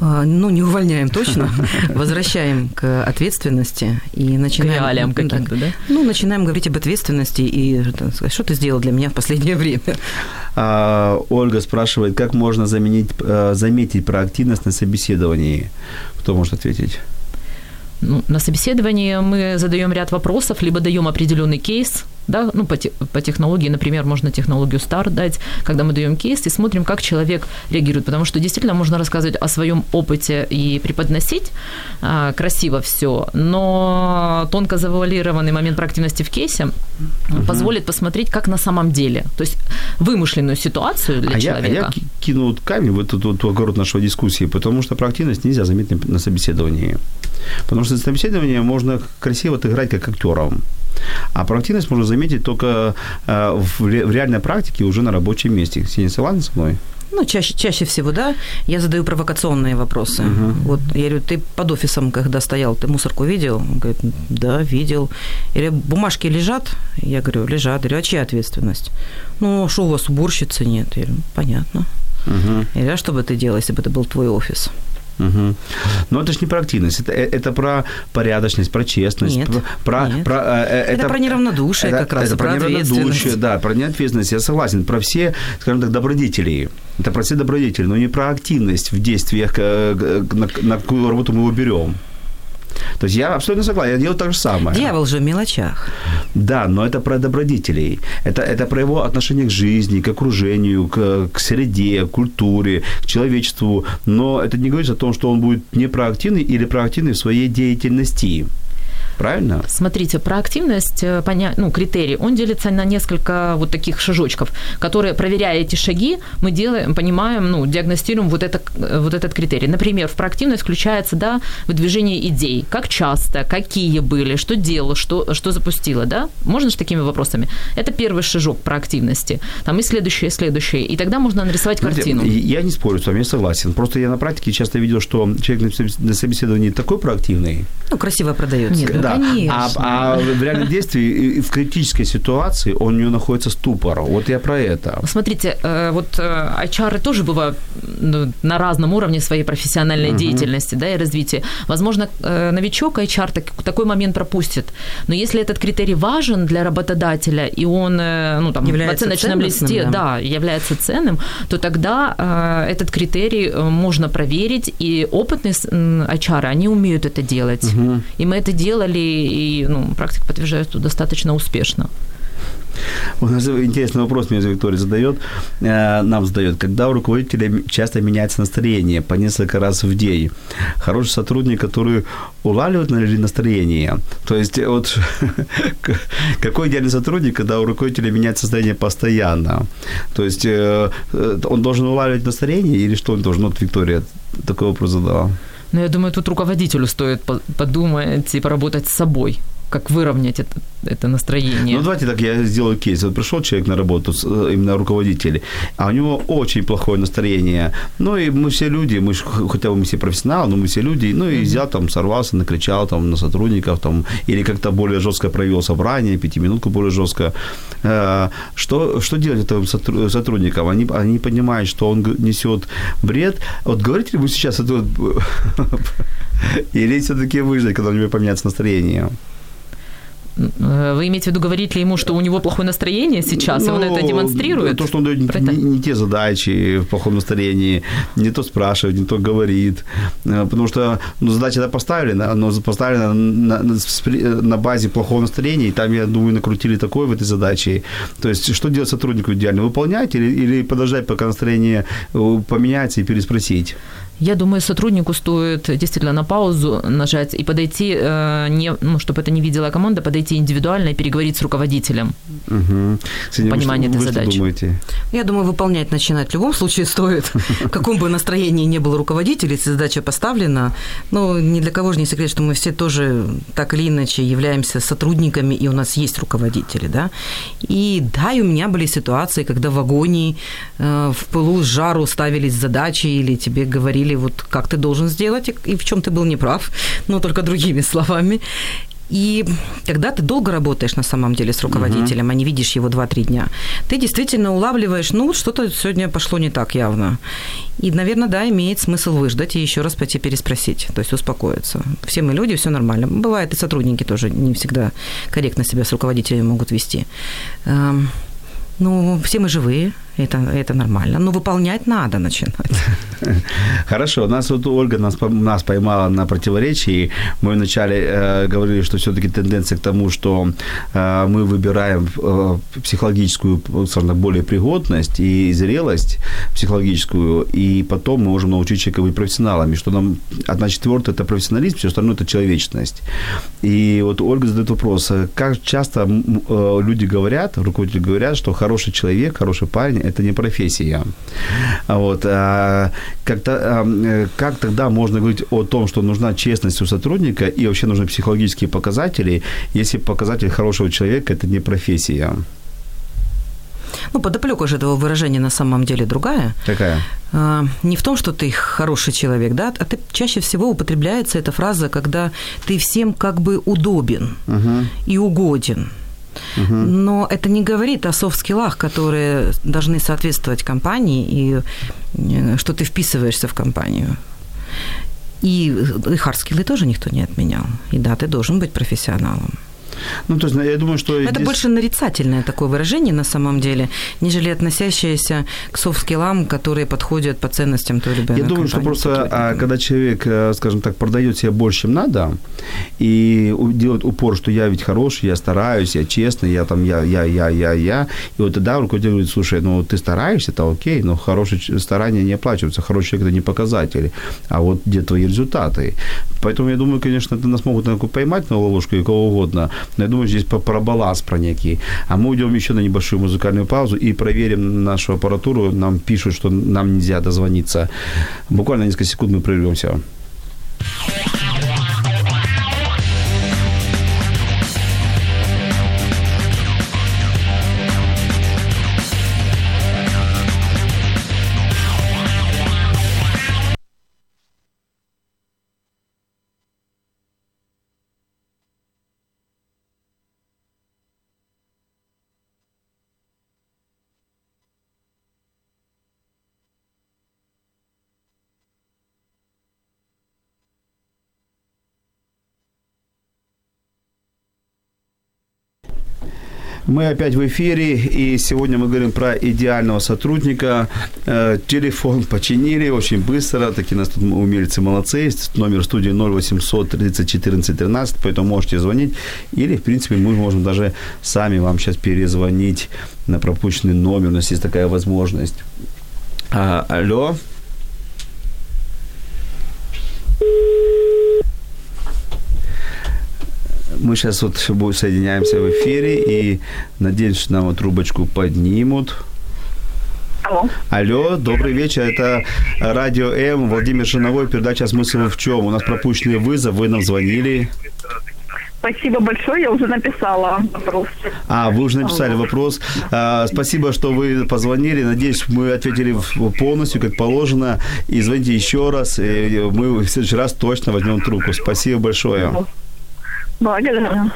А, ну, не увольняем точно, возвращаем к ответственности и начинаем... К реалиям каким-то, да? Ну, начинаем говорить об ответственности и сказать, что ты сделал для меня в последнее время. А, Ольга спрашивает, как можно заменить, э, заметить проактивность на собеседовании? Кто может ответить? Ну, на собеседовании мы задаем ряд вопросов, либо даем определенный кейс, да, ну, по, по технологии, например, можно технологию STAR дать, когда мы даем кейс и смотрим, как человек реагирует, потому что действительно можно рассказывать о своем опыте и преподносить а, красиво все, но тонко завуалированный момент проактивности в кейсе угу. позволит посмотреть, как на самом деле, то есть вымышленную ситуацию для а человека. Я, а я кину камень в эту, эту огород нашей дискуссии, потому что проактивность нельзя заметить на собеседовании. Потому что на собеседовании можно красиво отыграть как актером. А проактивность можно заметить только э, в реальной практике уже на рабочем месте. Ксения, согласна со мной? Ну, чаще, чаще всего, да. Я задаю провокационные вопросы. Uh-huh. Вот я говорю, ты под офисом, когда стоял, ты мусорку видел? Он говорит, да, видел. Или бумажки лежат? Я говорю, лежат. Я говорю, а чья ответственность? Ну, что у вас уборщицы нет? Я говорю, понятно. Uh-huh. Я говорю, а что бы ты делал, если бы это был твой офис? Угу. Но это же не про активность, это, э, это про порядочность, про честность. Нет, про, нет. Про, э, это, это про неравнодушие это, как раз, это про, про неравнодушие, да, про неответственность, я согласен. Про все, скажем так, добродетели. Это про все добродетели, но не про активность в действиях, э, на, на какую работу мы его берем. То есть я абсолютно согласен, я делаю то же самое. Дьявол же в мелочах. Да, но это про добродетелей. Это, это про его отношение к жизни, к окружению, к, к среде, к культуре, к человечеству. Но это не говорит о том, что он будет не проактивный или проактивный в своей деятельности. Правильно? Смотрите, про активность, э, поня... ну, критерий, он делится на несколько вот таких шажочков, которые, проверяя эти шаги, мы делаем, понимаем, ну, диагностируем вот, это, э, вот этот критерий. Например, в проактивность включается, да, выдвижение идей. Как часто, какие были, что делал, что, что запустило, да? Можно же такими вопросами? Это первый шажок проактивности. Там и следующее, и следующее. И тогда можно нарисовать картину. Я не спорю с вами, я согласен. Просто я на практике часто видел, что человек на собеседовании такой проактивный. Ну, красиво продается. Нет, да. Конечно. А, а в реальном действии, в критической ситуации он у него находится ступор. Вот я про это. Смотрите, э, вот э, HR тоже бывают ну, на разном уровне своей профессиональной uh-huh. деятельности да, и развития. Возможно, э, новичок HR так, такой момент пропустит. Но если этот критерий важен для работодателя, и он ну, там, является в оценочном листе да. Да, является ценным, то тогда этот критерий можно проверить, и опытные HR, они умеют это делать. Uh-huh. И мы это делали и ну, практика подтверждает, что достаточно успешно. У нас интересный вопрос мне Виктория задает, э, нам задает. Когда у руководителя часто меняется настроение по несколько раз в день? Хороший сотрудник, который улавливает настроение. То есть вот какой идеальный сотрудник, когда у руководителя меняется настроение постоянно? То есть э, э, он должен улавливать настроение или что он должен? Вот Виктория такой вопрос задала. Но я думаю, тут руководителю стоит подумать и поработать с собой как выровнять это, это настроение. Ну, давайте так, я сделаю кейс. Вот пришел человек на работу, э, именно руководитель, а у него очень плохое настроение. Ну, и мы все люди, мы хотя бы мы все профессионалы, но мы все люди, ну, и взял там, сорвался, накричал там на сотрудников, там, или как-то более жестко провел собрание, пятиминутку более жестко. Э, что, что делать этим сотрудникам? Они, они понимают, что он несет бред. Вот говорите ли вы сейчас это или все-таки выждать, когда у него поменяется настроение? Э, вы имеете в виду, говорить ли ему, что у него плохое настроение сейчас, ну, и он это ну, демонстрирует? То, что он дает не, не те задачи в плохом настроении, не то спрашивает, не то говорит. Э, потому что ну, задача да, поставлена, но поставлена на, на, на базе плохого настроения, и там, я думаю, накрутили такое в этой задаче. То есть, что делать сотруднику идеально? Выполнять или, или подождать, пока настроение э, поменяется и переспросить? Я думаю, сотруднику стоит действительно на паузу нажать и подойти, э, не, ну, чтобы это не видела команда, подойти индивидуально и переговорить с руководителем. Угу. Кстати, Понимание вы, этой вы задачи. думаете? Я думаю, выполнять начинать в любом случае стоит. В каком бы настроении не был руководитель, если задача поставлена. Ну, ни для кого же не секрет, что мы все тоже так или иначе являемся сотрудниками, и у нас есть руководители, да. И да, и у меня были ситуации, когда в агонии, э, в пылу, с жару ставились задачи, или тебе говорили, говорили, вот как ты должен сделать, и в чем ты был неправ, но только другими словами. И когда ты долго работаешь на самом деле с руководителем, uh-huh. а не видишь его 2-3 дня, ты действительно улавливаешь, ну, что-то сегодня пошло не так явно. И, наверное, да, имеет смысл выждать и еще раз пойти переспросить, то есть успокоиться. Все мы люди, все нормально. Бывает, и сотрудники тоже не всегда корректно себя с руководителями могут вести. Эм, ну, все мы живые, это, это нормально. Но выполнять надо начинать. Хорошо. У нас вот Ольга нас, нас поймала на противоречии. Мы вначале э, говорили, что все-таки тенденция к тому, что э, мы выбираем э, психологическую, так, более пригодность и зрелость психологическую, и потом мы можем научить человека быть профессионалами, что нам одна четвертая – это профессионализм, все остальное – это человечность. И вот Ольга задает вопрос, как часто э, люди говорят, руководители говорят, что хороший человек, хороший парень – это не профессия. Вот. А как, то, э, как тогда можно говорить о том, что нужна честность у сотрудника и вообще нужны психологические показатели, если показатель хорошего человека – это не профессия? Ну, подоплека же этого выражения на самом деле другая. Какая? А, не в том, что ты хороший человек, да, а ты чаще всего употребляется эта фраза, когда ты всем как бы удобен угу. и угоден. Но это не говорит о софт-скиллах, которые должны соответствовать компании и э, что ты вписываешься в компанию. И, и хард-скиллы тоже никто не отменял. И да, ты должен быть профессионалом. Ну, то есть, я думаю, что... Это здесь... больше нарицательное такое выражение на самом деле, нежели относящееся к софт-скиллам, которые подходят по ценностям той или иной Я думаю, что просто, а, когда человек, э, скажем так, продает себя больше, чем надо, и делает упор, что я ведь хороший, я стараюсь, я честный, я там, я, я, я, я, я, и вот тогда руководитель говорит, слушай, ну, ты стараешься, это окей, но хорошие старания не оплачиваются, хороший человек – это не показатели, а вот где твои результаты. Поэтому я думаю, конечно, нас могут поймать на ловушку и кого угодно, но я думаю, здесь про баланс про некий. А мы уйдем еще на небольшую музыкальную паузу и проверим нашу аппаратуру. Нам пишут, что нам нельзя дозвониться. Буквально несколько секунд мы прервемся. Мы опять в эфире, и сегодня мы говорим про идеального сотрудника. Э, телефон починили очень быстро, такие нас тут умельцы молодцы. Номер студии 0800 30 14 13, поэтому можете звонить. Или, в принципе, мы можем даже сами вам сейчас перезвонить на пропущенный номер, у нас есть такая возможность. А, алло. Мы сейчас вот соединяемся в эфире и надеюсь, что нам вот трубочку поднимут. Алло. Алло, добрый вечер. Это Радио М, Владимир Жиновой, передача «Смысл в чем?». У нас пропущенный вызов, вы нам звонили. Спасибо большое, я уже написала вопрос. А, вы уже написали вопрос. А, спасибо, что вы позвонили. Надеюсь, мы ответили полностью, как положено. И звоните еще раз. И мы в следующий раз точно возьмем трубку. Спасибо большое. Благодарю.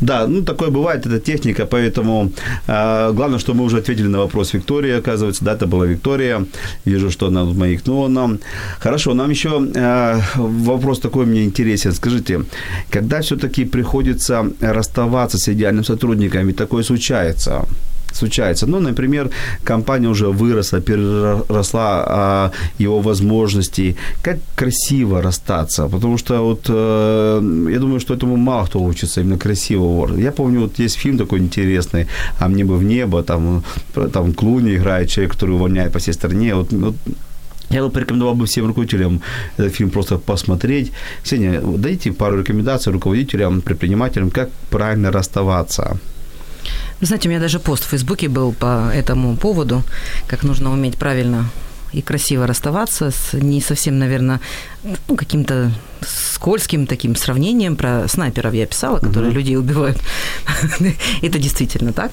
Да, ну такое бывает, это техника, поэтому э, главное, что мы уже ответили на вопрос Виктории, оказывается, да, это была Виктория, вижу, что она маякнула нам. Хорошо, нам еще э, вопрос такой мне интересен, скажите, когда все-таки приходится расставаться с идеальным сотрудником, ведь такое случается, случается. Ну, например, компания уже выросла, переросла а, его возможности. Как красиво расстаться, потому что вот э, я думаю, что этому мало кто учится, именно красиво. Я помню, вот есть фильм такой интересный, «А мне бы в небо», там, там Клуни играет человек, который увольняет по всей стране. Вот, вот я бы порекомендовал бы всем руководителям этот фильм просто посмотреть. Ксения, дайте пару рекомендаций руководителям, предпринимателям, как правильно расставаться. Вы знаете, у меня даже пост в Фейсбуке был по этому поводу, как нужно уметь правильно и красиво расставаться с не совсем, наверное, ну, каким-то скользким таким сравнением про снайперов я писала, которые uh-huh. людей убивают. Это действительно так.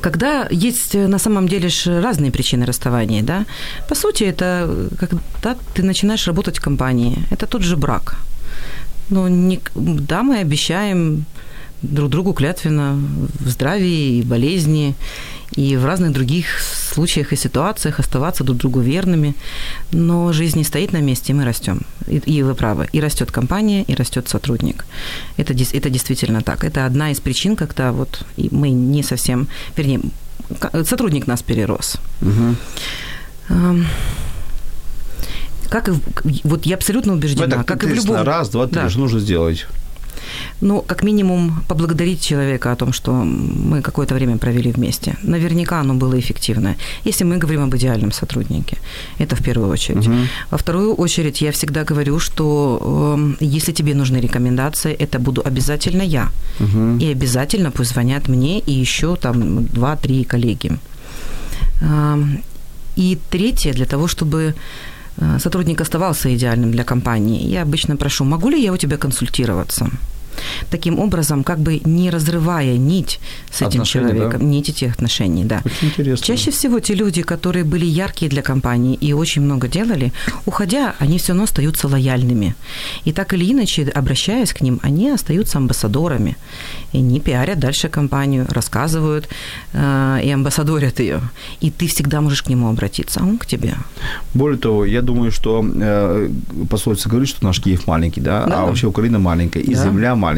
Когда есть на самом деле разные причины расставания, да, по сути, это когда ты начинаешь работать в компании, это тот же брак. Ну, не, да, мы обещаем друг другу клятвенно в здравии и болезни, и в разных других случаях и ситуациях оставаться друг другу верными. Но жизнь не стоит на месте, и мы растем. И, и вы правы. И растет компания, и растет сотрудник. Это, это действительно так. Это одна из причин, когда вот мы не совсем... Вернее, сотрудник нас перерос. Угу. Как и, вот я абсолютно убеждена, ну, как и в любом... Раз, два, три, да. что нужно сделать? Ну, как минимум, поблагодарить человека о том, что мы какое-то время провели вместе. Наверняка оно было эффективное. Если мы говорим об идеальном сотруднике, это в первую очередь. Угу. Во вторую очередь, я всегда говорю, что э, если тебе нужны рекомендации, это буду обязательно я. Угу. И обязательно пусть звонят мне и еще там два-три коллеги. И третье, для того, чтобы э, сотрудник оставался идеальным для компании, я обычно прошу, могу ли я у тебя консультироваться? Таким образом, как бы не разрывая нить с этим Отношения, человеком, да? нить этих отношений, да. Очень интересно. Чаще всего те люди, которые были яркие для компании и очень много делали, уходя, они все равно остаются лояльными. И так или иначе, обращаясь к ним, они остаются амбассадорами. И они пиарят дальше компанию, рассказывают э, и амбассадорят ее. И ты всегда можешь к нему обратиться, а он к тебе. Более того, я думаю, что э, пословица говорит, что наш Киев маленький, да, Да. а вообще Украина маленькая, и Да. земля маленькая.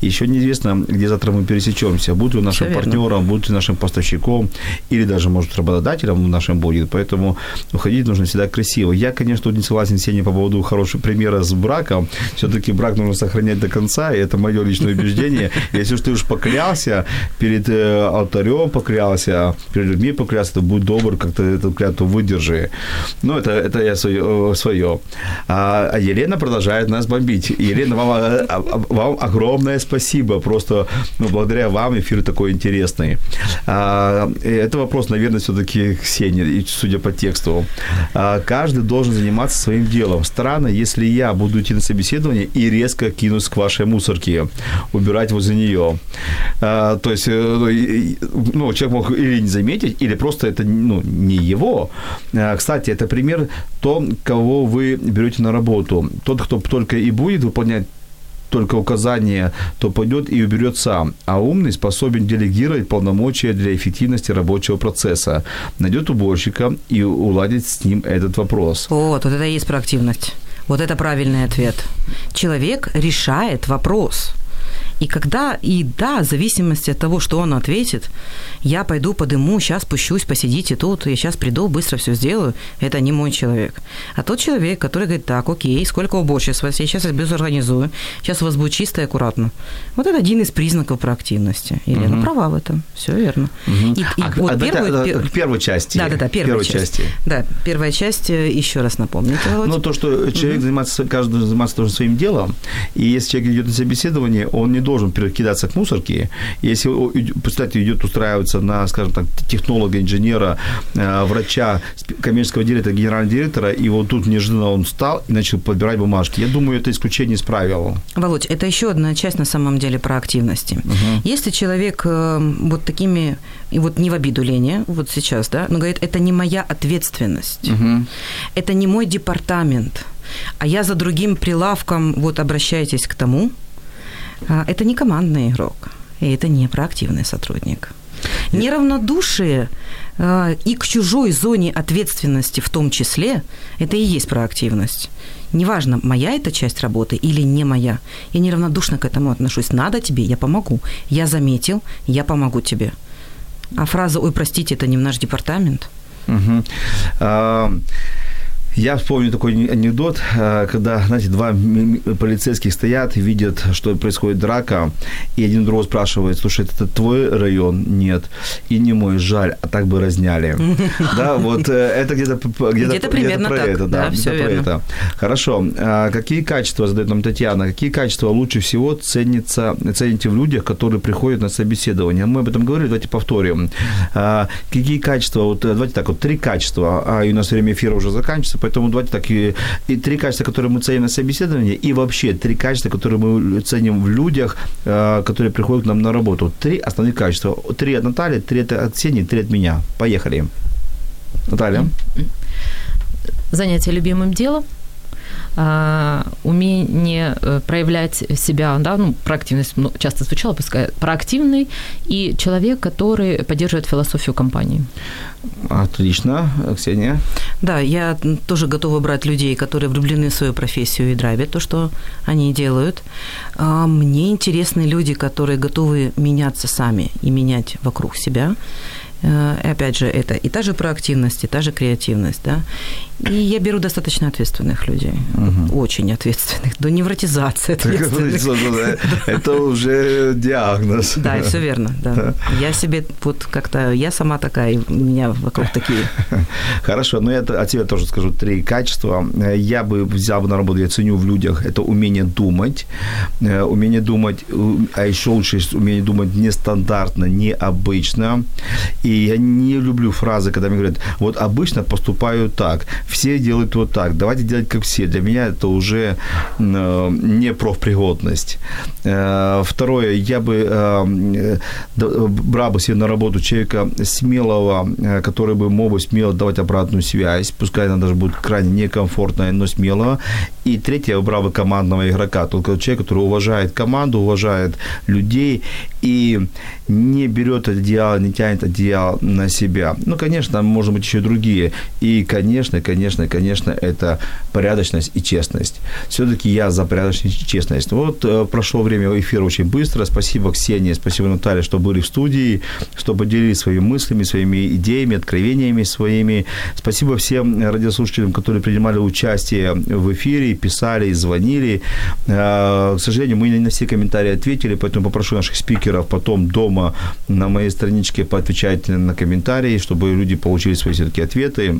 И еще неизвестно, где завтра мы пересечемся. Будет ли нашим Всё верно. партнером, будет ли нашим поставщиком, или даже, может, работодателем нашим будет. Поэтому уходить нужно всегда красиво. Я, конечно, не согласен с Сеней по поводу хорошего примера с браком. Все-таки брак нужно сохранять до конца, и это мое личное убеждение. Если уж ты уж поклялся перед э, алтарем, поклялся, перед людьми поклялся, то будь добр, как-то эту клятву выдержи. Ну, это, это я свое. свое. А, а Елена продолжает нас бомбить. Елена, вам, э, а, а, вам огромное спасибо. Просто ну, благодаря вам эфир такой интересный. А, это вопрос, наверное, все-таки Ксении, судя по тексту. А, каждый должен заниматься своим делом. Странно, если я буду идти на собеседование и резко кинусь к вашей мусорке, убирать возле нее. А, то есть, э, ну, ну, человек мог или не заметить, или просто это ну, не его. А, кстати, это пример то, кого вы берете на работу. Тот, кто только и будет выполнять только указания, то пойдет и уберет сам. А умный способен делегировать полномочия для эффективности рабочего процесса. Найдет уборщика и уладит с ним этот вопрос. Вот, вот это и есть проактивность. Вот это правильный ответ. Человек решает вопрос. И когда, и да, в зависимости от того, что он ответит, я пойду подыму, сейчас спущусь, посидите тут, я сейчас приду, быстро все сделаю, это не мой человек. А тот человек, который говорит, так, окей, сколько уборщиц вас, я сейчас без организую, сейчас у вас будет чисто и аккуратно. Вот это один из признаков проактивности. Елена права в этом, все верно. И, и А, вот а первую- а, пер- к первой части. Да, да, да, первая Первой часть. части. Да, первая часть, э, еще раз. Володь. Ну, то, что человек занимается, каждый должен заниматься тоже своим делом, и если человек идет на собеседование, он не должен перекидаться к мусорке. Если, представьте, идет устраиваться на, скажем так, технолога, инженера, э, врача, коммерческого директора, генерального директора, и вот тут неожиданно он встал и начал подбирать бумажки. Я думаю, это исключение из правил. Володь, это еще одна часть на самом деле проактивности. Если человек э, вот такими, и вот не в обиду Лене, вот сейчас, да, но говорит, это не моя ответственность, это не мой департамент, а я за другим прилавком, вот обращайтесь к тому, это не командный игрок, и это не проактивный сотрудник. Неравнодушие э, и к чужой зоне ответственности в том числе, это и есть проактивность. Неважно, моя эта часть работы или не моя. Я неравнодушно к этому отношусь. Надо тебе, я помогу. Я заметил, я помогу тебе. А фраза «Ой, простите, это не в наш департамент» Мгм. Я вспомню такой ане- анекдот, а, когда, знаете, два полицейских стоят, видят, что происходит драка, и один другого спрашивает, слушай, это твой район? Нет. И не мой, жаль, а так бы разняли. Да, вот э, это где-то где-то примерно про это, да, про верно. Хорошо. А Какие качества, задает нам Татьяна, какие качества лучше всего ценится, цените в людях, которые приходят на собеседование? Мы об этом говорили, давайте повторим. А, Какие качества, вот э, давайте так, вот три качества, а и у нас время эфира уже заканчивается, поэтому давайте так, и, и три качества, которые мы ценим на собеседовании, и вообще три качества, которые мы ценим в людях, э, которые приходят к нам на работу. Три основных качества. Три от Натальи, три от Ксении, три от меня. Поехали. Наталья. занятие любимым делом, умение э, проявлять себя, да, ну, проактивность ну, часто звучало, пускай проактивный, и человек, который поддерживает философию компании. Отлично. Ксения. Да, я тоже готова брать людей, которые влюблены в свою профессию и драйвят то, что они делают. А Мне интересны люди, которые готовы меняться сами и менять вокруг себя. Э, И опять же, это и та же проактивность, и та же креативность, да. И я беру достаточно ответственных людей. Угу. Очень ответственных. До невротизации ответственных. Это уже диагноз. Да, все верно. Да. Я себе вот как-то, я сама такая, у меня вокруг такие. Хорошо, но я от тебя тоже скажу три качества. Я бы взял на работу, я ценю в людях, это умение думать. Э, умение думать, а еще лучше умение думать нестандартно, необычно. И я не люблю фразы, когда мне говорят, вот обычно поступаю так, все делают вот так, давайте делать как все. Для меня это уже э, не профпригодность. Э, второе, я бы э, брал бы себе на работу человека смелого, который бы мог бы смело давать обратную связь, пускай она даже будет крайне некомфортная, но смелого. И третье, я брал бы командного игрока, только человек, который уважает команду, уважает людей и не берет одеяло, не тянет одеяло на себя. Ну, конечно, может быть, еще другие. И, конечно, конечно, конечно, это порядочность и честность. Все-таки я за порядочность и честность. Вот э, прошло время эфира очень быстро. Спасибо Ксении, спасибо Наталье, что были в студии, что поделились своими мыслями, своими идеями, откровениями своими. Спасибо всем радиослушателям, которые принимали участие в эфире, писали, звонили. Э, к сожалению, мы не на все комментарии ответили, поэтому попрошу наших спикеров потом дома на моей страничке поотвечать на комментарии, чтобы люди получили свои все-таки ответы.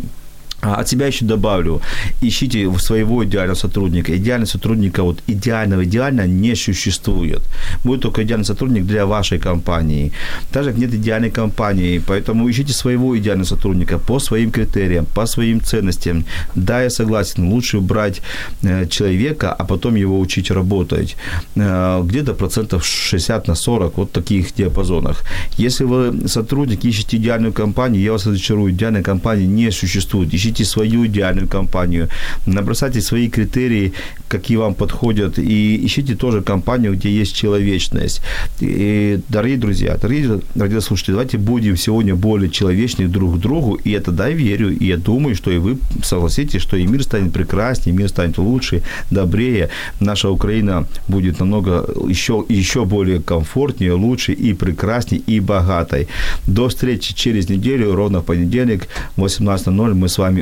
А от себя еще добавлю, ищите своего идеального сотрудника. Идеальный сотрудника, вот идеального идеально не существует. Будет только идеальный сотрудник для вашей компании. Так же, нет идеальной компании, поэтому ищите своего идеального сотрудника по своим критериям, по своим ценностям. Да, я согласен, лучше брать э, человека, а потом его учить работать. Э, где-то процентов 60 на 40, вот в таких диапазонах. Если вы сотрудник, ищете идеальную компанию, я вас разочарую, идеальной компании не существует. Ищите ищите свою идеальную компанию, набросайте свои критерии, какие вам подходят, и ищите тоже компанию, где есть человечность. И, дорогие друзья, дорогие радиослушатели, давайте будем сегодня более человечны друг к другу, и это, да, верю, и я думаю, что и вы согласитесь, что и мир станет прекраснее, мир станет лучше, добрее, наша Украина будет намного еще, еще более комфортнее, лучше и прекраснее, и богатой. До встречи через неделю, ровно в понедельник, 18.00 мы с вами